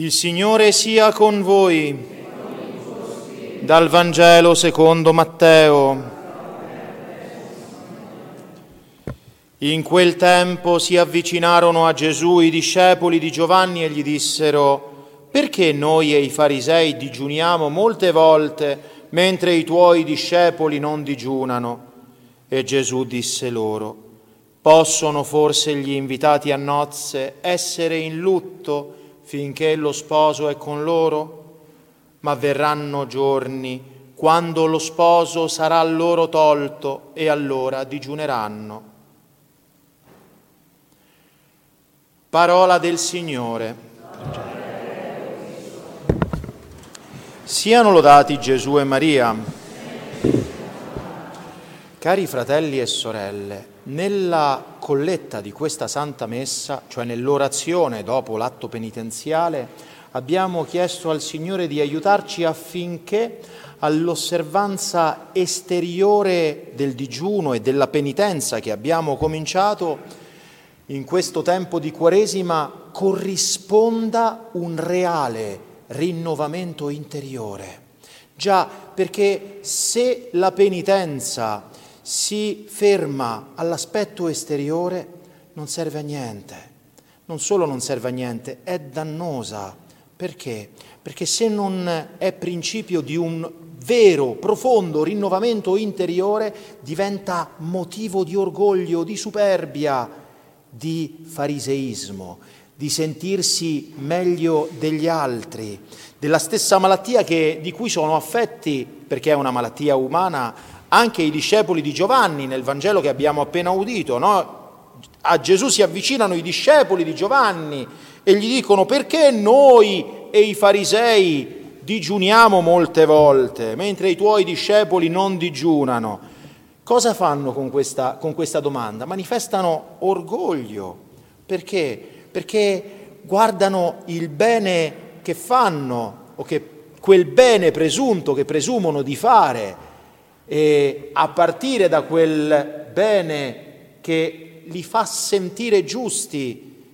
Il Signore sia con voi. Dal Vangelo secondo Matteo. In quel tempo si avvicinarono a Gesù i discepoli di Giovanni e gli dissero, perché noi e i farisei digiuniamo molte volte mentre i tuoi discepoli non digiunano? E Gesù disse loro, possono forse gli invitati a nozze essere in lutto? Finché lo sposo è con loro, ma verranno giorni quando lo sposo sarà loro tolto e allora digiuneranno. Parola del Signore. Siano lodati Gesù e Maria. Cari fratelli e sorelle, nella colletta di questa Santa Messa, cioè nell'orazione dopo l'atto penitenziale, abbiamo chiesto al Signore di aiutarci affinché all'osservanza esteriore del digiuno e della penitenza che abbiamo cominciato in questo tempo di Quaresima corrisponda un reale rinnovamento interiore. Già, perché se la penitenza si ferma all'aspetto esteriore non serve a niente. Non solo non serve a niente, è dannosa. Perché? Perché se non è principio di un vero, profondo rinnovamento interiore, diventa motivo di orgoglio, di superbia, di fariseismo, di sentirsi meglio degli altri, della stessa malattia che, di cui sono affetti, perché è una malattia umana, anche i discepoli di Giovanni nel Vangelo che abbiamo appena udito. No? A Gesù si avvicinano i discepoli di Giovanni e gli dicono perché noi e i farisei digiuniamo molte volte, mentre i tuoi discepoli non digiunano. Cosa fanno con questa, con questa domanda? Manifestano orgoglio. Perché? Perché guardano il bene che fanno o che, quel bene presunto che presumono di fare e a partire da quel bene che li fa sentire giusti,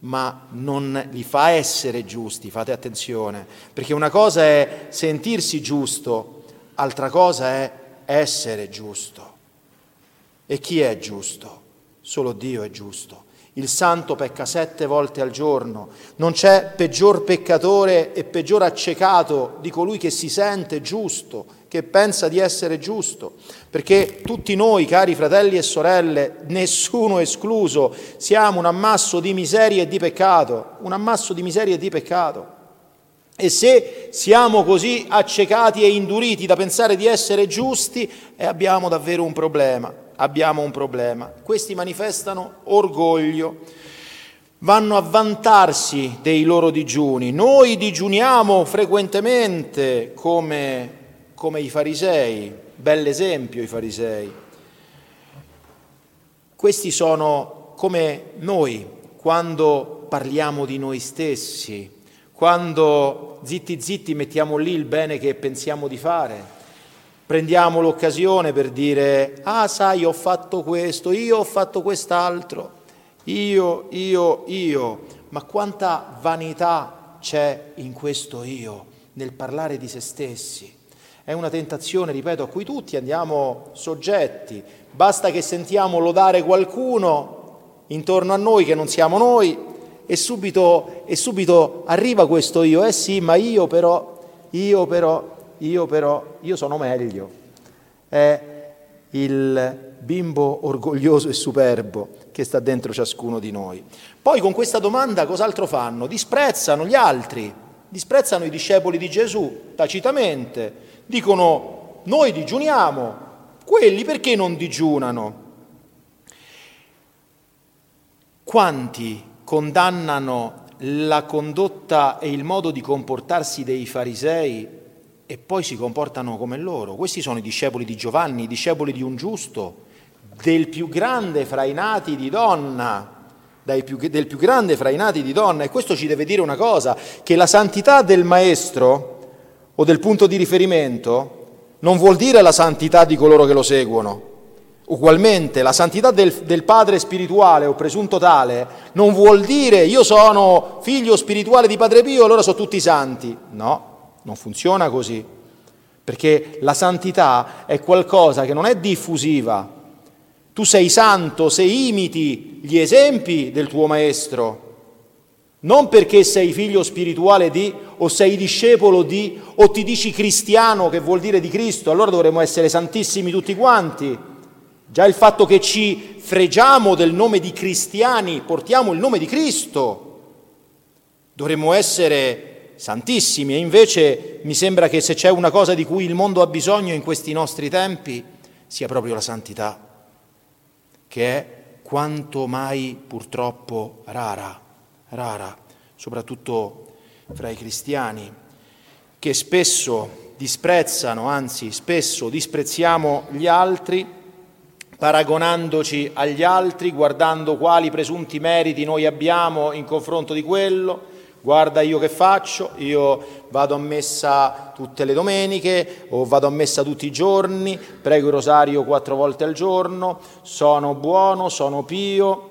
ma non li fa essere giusti, fate attenzione, perché una cosa è sentirsi giusto, altra cosa è essere giusto. E chi è giusto? Solo Dio è giusto. Il santo pecca sette volte al giorno. Non c'è peggior peccatore e peggior accecato di colui che si sente giusto, che pensa di essere giusto. Perché tutti noi, cari fratelli e sorelle, nessuno escluso, siamo un ammasso di miseria e di peccato, un ammasso di miseria e di peccato. E se siamo così accecati e induriti da pensare di essere giusti, eh, abbiamo davvero un problema abbiamo un problema. Questi manifestano orgoglio, vanno a vantarsi dei loro digiuni. Noi digiuniamo frequentemente come, come i farisei, bell'esempio i farisei. Questi sono come noi quando parliamo di noi stessi, quando zitti zitti mettiamo lì il bene che pensiamo di fare prendiamo l'occasione per dire, ah sai, ho fatto questo, io ho fatto quest'altro, io, io, io, ma quanta vanità c'è in questo io, nel parlare di se stessi. È una tentazione, ripeto, a cui tutti andiamo soggetti. Basta che sentiamo lodare qualcuno intorno a noi che non siamo noi e subito, e subito arriva questo io. Eh sì, ma io però, io però, io però, io sono meglio. È il bimbo orgoglioso e superbo che sta dentro ciascuno di noi. Poi con questa domanda cos'altro fanno? Disprezzano gli altri, disprezzano i discepoli di Gesù tacitamente, dicono noi digiuniamo, quelli perché non digiunano? Quanti condannano la condotta e il modo di comportarsi dei farisei e poi si comportano come loro. Questi sono i discepoli di Giovanni, i discepoli di un giusto, del più grande fra i nati di donna, più, del più grande fra i nati di donna. E questo ci deve dire una cosa, che la santità del maestro o del punto di riferimento non vuol dire la santità di coloro che lo seguono. Ugualmente, la santità del, del, padre spirituale o presunto tale non vuol dire io sono figlio spirituale di Padre Pio, allora sono tutti santi. No, non funziona così. Perché la santità è qualcosa che non è diffusiva. Tu sei santo se imiti gli esempi del tuo maestro, non perché sei figlio spirituale di, o sei discepolo di, o ti dici cristiano, che vuol dire di Cristo, allora dovremmo essere santissimi tutti quanti. Già il fatto che ci fregiamo del nome di cristiani, portiamo il nome di Cristo, dovremmo essere santissimi e invece mi sembra che se c'è una cosa di cui il mondo ha bisogno in questi nostri tempi sia proprio la santità, che è quanto mai purtroppo rara, rara, soprattutto fra i cristiani, che spesso disprezzano, anzi spesso disprezziamo gli altri paragonandoci agli altri, guardando quali presunti meriti noi abbiamo in confronto di quello. Guarda io che faccio, io vado a messa tutte le domeniche o vado a messa tutti i giorni, prego il rosario quattro volte al giorno, sono buono, sono pio,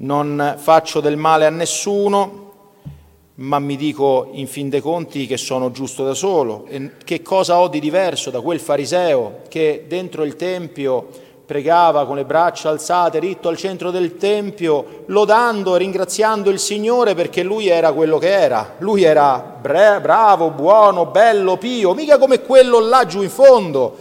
non faccio del male a nessuno, ma mi dico in fin dei conti che sono giusto da solo. E che cosa ho di diverso da quel fariseo che dentro il Tempio pregava con le braccia alzate, ritto al centro del Tempio, lodando e ringraziando il Signore perché lui era quello che era. Lui era bre- bravo, buono, bello, pio, mica come quello là giù in fondo,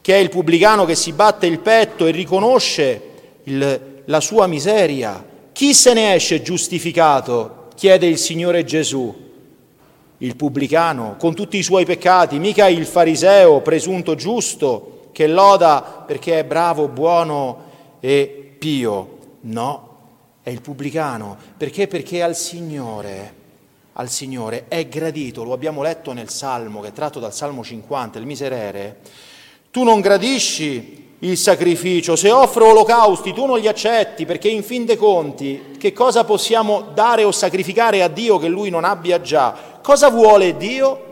che è il pubblicano che si batte il petto e riconosce il, la sua miseria. Chi se ne esce giustificato? chiede il Signore Gesù. Il pubblicano, con tutti i suoi peccati, mica il fariseo presunto giusto che loda perché è bravo, buono e pio. No, è il pubblicano. Perché? Perché al Signore, al Signore è gradito, lo abbiamo letto nel Salmo, che è tratto dal Salmo 50, il miserere, tu non gradisci il sacrificio, se offro olocausti tu non li accetti, perché in fin dei conti che cosa possiamo dare o sacrificare a Dio che Lui non abbia già? Cosa vuole Dio?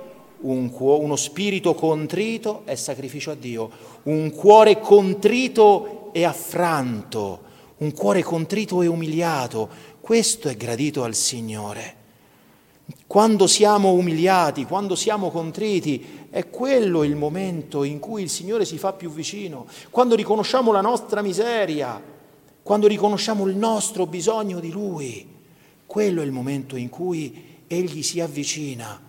Un, uno spirito contrito è sacrificio a Dio, un cuore contrito e affranto, un cuore contrito e umiliato. Questo è gradito al Signore. Quando siamo umiliati, quando siamo contriti, è quello il momento in cui il Signore si fa più vicino, quando riconosciamo la nostra miseria, quando riconosciamo il nostro bisogno di Lui. Quello è il momento in cui Egli si avvicina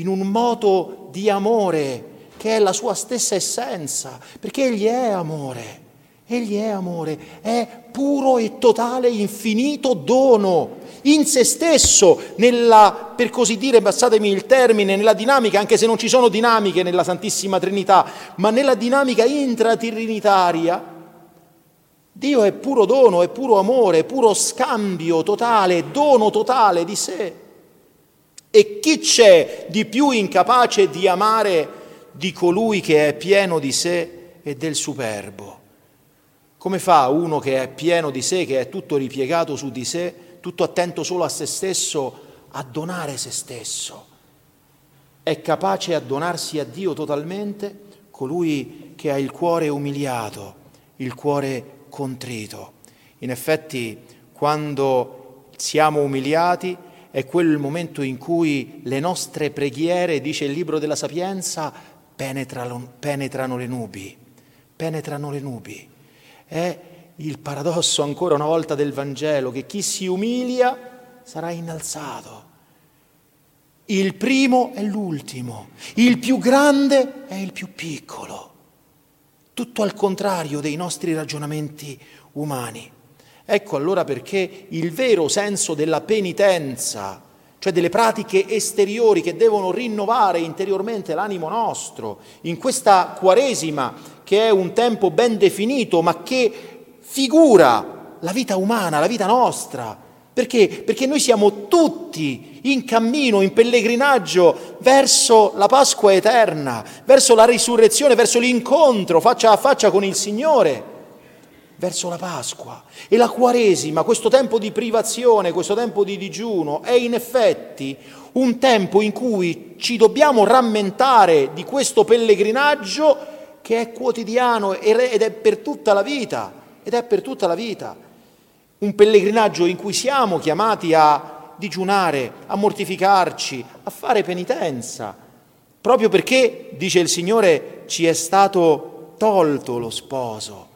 in un moto di amore che è la sua stessa essenza, perché Egli è amore, Egli è amore, è puro e totale, infinito dono in se stesso, nella, per così dire, passatemi il termine, nella dinamica, anche se non ci sono dinamiche nella Santissima Trinità, ma nella dinamica intratrinitaria, Dio è puro dono, è puro amore, è puro scambio totale, dono totale di sé. E chi c'è di più incapace di amare di colui che è pieno di sé e del superbo. Come fa uno che è pieno di sé, che è tutto ripiegato su di sé, tutto attento solo a se stesso, a donare se stesso? È capace a donarsi a Dio totalmente colui che ha il cuore umiliato, il cuore contrito. In effetti, quando siamo umiliati, è quello il momento in cui le nostre preghiere, dice il libro della Sapienza, penetrano, penetrano le nubi, penetrano le nubi. È il paradosso ancora una volta del Vangelo che chi si umilia sarà innalzato. Il primo è l'ultimo, il più grande è il più piccolo. Tutto al contrario dei nostri ragionamenti umani. Ecco allora perché il vero senso della penitenza cioè delle pratiche esteriori che devono rinnovare interiormente l'animo nostro, in questa Quaresima che è un tempo ben definito, ma che figura la vita umana, la vita nostra. Perché? Perché noi siamo tutti in cammino, in pellegrinaggio verso la Pasqua eterna, verso la risurrezione, verso l'incontro faccia a faccia con il Signore verso la Pasqua. E la Quaresima, questo tempo di privazione, questo tempo di digiuno, è in effetti un tempo in cui ci dobbiamo rammentare di questo pellegrinaggio che è quotidiano ed è per tutta la vita, ed è per tutta la vita. Un pellegrinaggio in cui siamo chiamati a digiunare, a mortificarci, a fare penitenza, proprio perché, dice il Signore, ci è stato tolto lo sposo.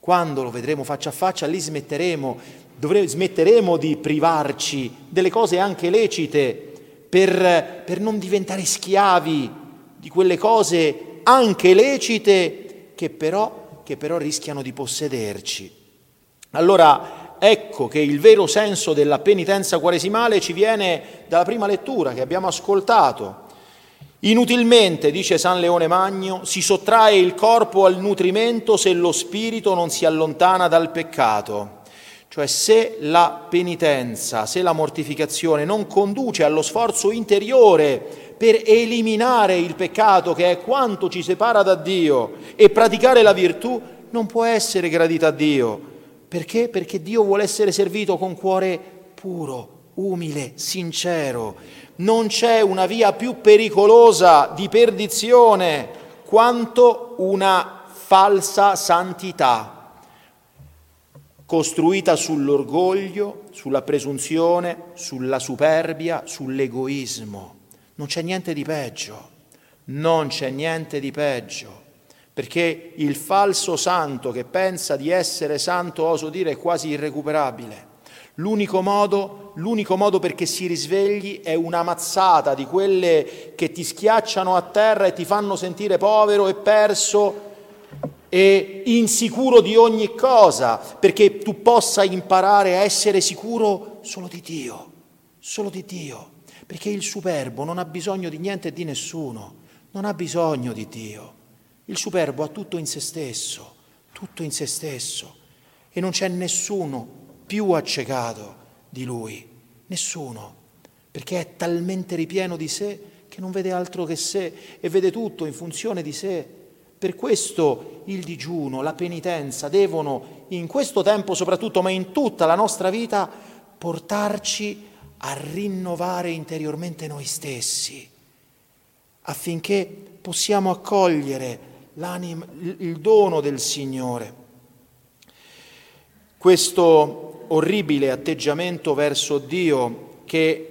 Quando lo vedremo faccia a faccia, lì smetteremo, dovremo, smetteremo di privarci delle cose anche lecite per, per non diventare schiavi di quelle cose anche lecite che però, che però rischiano di possederci. Allora ecco che il vero senso della penitenza quaresimale ci viene dalla prima lettura che abbiamo ascoltato. Inutilmente, dice San Leone Magno, si sottrae il corpo al nutrimento se lo spirito non si allontana dal peccato. Cioè se la penitenza, se la mortificazione non conduce allo sforzo interiore per eliminare il peccato che è quanto ci separa da Dio e praticare la virtù, non può essere gradita a Dio. Perché? Perché Dio vuole essere servito con cuore puro, umile, sincero. Non c'è una via più pericolosa di perdizione quanto una falsa santità costruita sull'orgoglio, sulla presunzione, sulla superbia, sull'egoismo. Non c'è niente di peggio, non c'è niente di peggio, perché il falso santo che pensa di essere santo, oso dire, è quasi irrecuperabile. L'unico modo, l'unico modo perché si risvegli è una mazzata di quelle che ti schiacciano a terra e ti fanno sentire povero e perso e insicuro di ogni cosa, perché tu possa imparare a essere sicuro solo di Dio, solo di Dio, perché il superbo non ha bisogno di niente e di nessuno, non ha bisogno di Dio. Il superbo ha tutto in se stesso, tutto in se stesso, e non c'è nessuno più accecato di lui, nessuno, perché è talmente ripieno di sé che non vede altro che sé e vede tutto in funzione di sé. Per questo il digiuno, la penitenza devono, in questo tempo soprattutto, ma in tutta la nostra vita, portarci a rinnovare interiormente noi stessi, affinché possiamo accogliere il dono del Signore. Questo orribile atteggiamento verso Dio che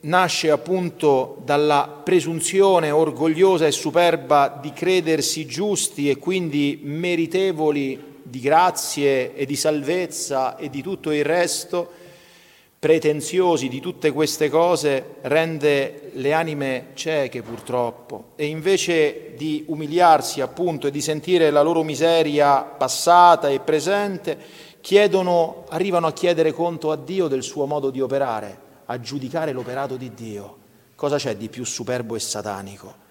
nasce appunto dalla presunzione orgogliosa e superba di credersi giusti e quindi meritevoli di grazie e di salvezza e di tutto il resto, pretenziosi di tutte queste cose, rende le anime cieche purtroppo e invece di umiliarsi appunto e di sentire la loro miseria passata e presente, chiedono, arrivano a chiedere conto a Dio del suo modo di operare a giudicare l'operato di Dio. Cosa c'è di più superbo e satanico?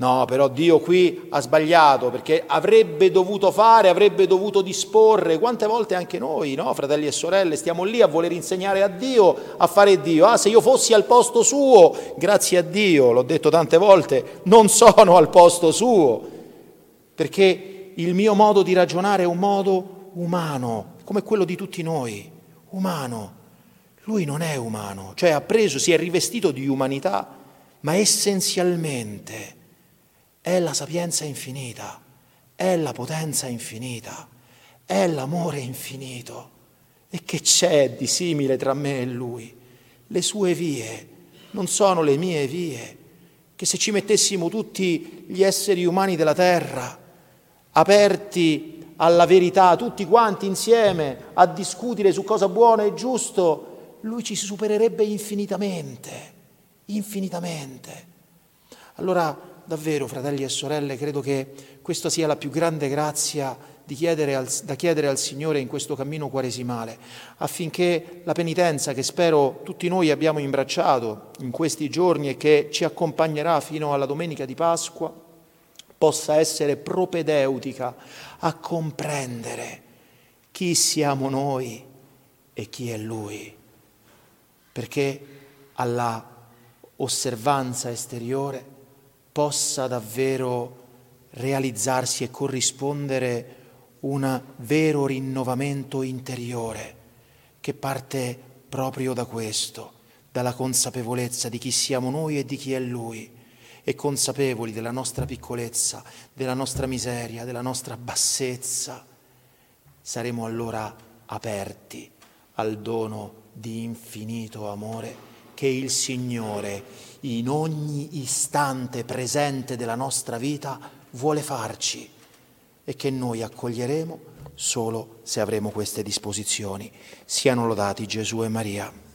No, però Dio qui ha sbagliato perché avrebbe dovuto fare, avrebbe dovuto disporre. Quante volte anche noi, no, fratelli e sorelle, stiamo lì a voler insegnare a Dio a fare Dio. Ah, se io fossi al posto suo, grazie a Dio, l'ho detto tante volte, non sono al posto suo, perché il mio modo di ragionare è un modo umano, come quello di tutti noi, umano. Lui non è umano, cioè ha preso, si è rivestito di umanità, ma essenzialmente è la sapienza infinita, è la potenza infinita, è l'amore infinito. E che c'è di simile tra me e lui? Le sue vie non sono le mie vie, che se ci mettessimo tutti gli esseri umani della terra, aperti alla verità, tutti quanti insieme a discutere su cosa buono e giusto, lui ci supererebbe infinitamente, infinitamente. Allora, davvero, fratelli e sorelle, credo che questa sia la più grande grazia chiedere al, da chiedere al Signore in questo cammino quaresimale, affinché la penitenza che spero tutti noi abbiamo imbracciato in questi giorni e che ci accompagnerà fino alla domenica di Pasqua, possa essere propedeutica a comprendere chi siamo noi e chi è Lui. Perché alla osservanza esteriore possa davvero realizzarsi e corrispondere un vero rinnovamento interiore che parte proprio da questo, dalla consapevolezza di chi siamo noi e di chi è Lui e consapevoli della nostra piccolezza, della nostra miseria, della nostra bassezza, saremo allora aperti al dono di infinito amore che il Signore in ogni istante presente della nostra vita vuole farci e che noi accoglieremo solo se avremo queste disposizioni. Siano lodati Gesù e Maria.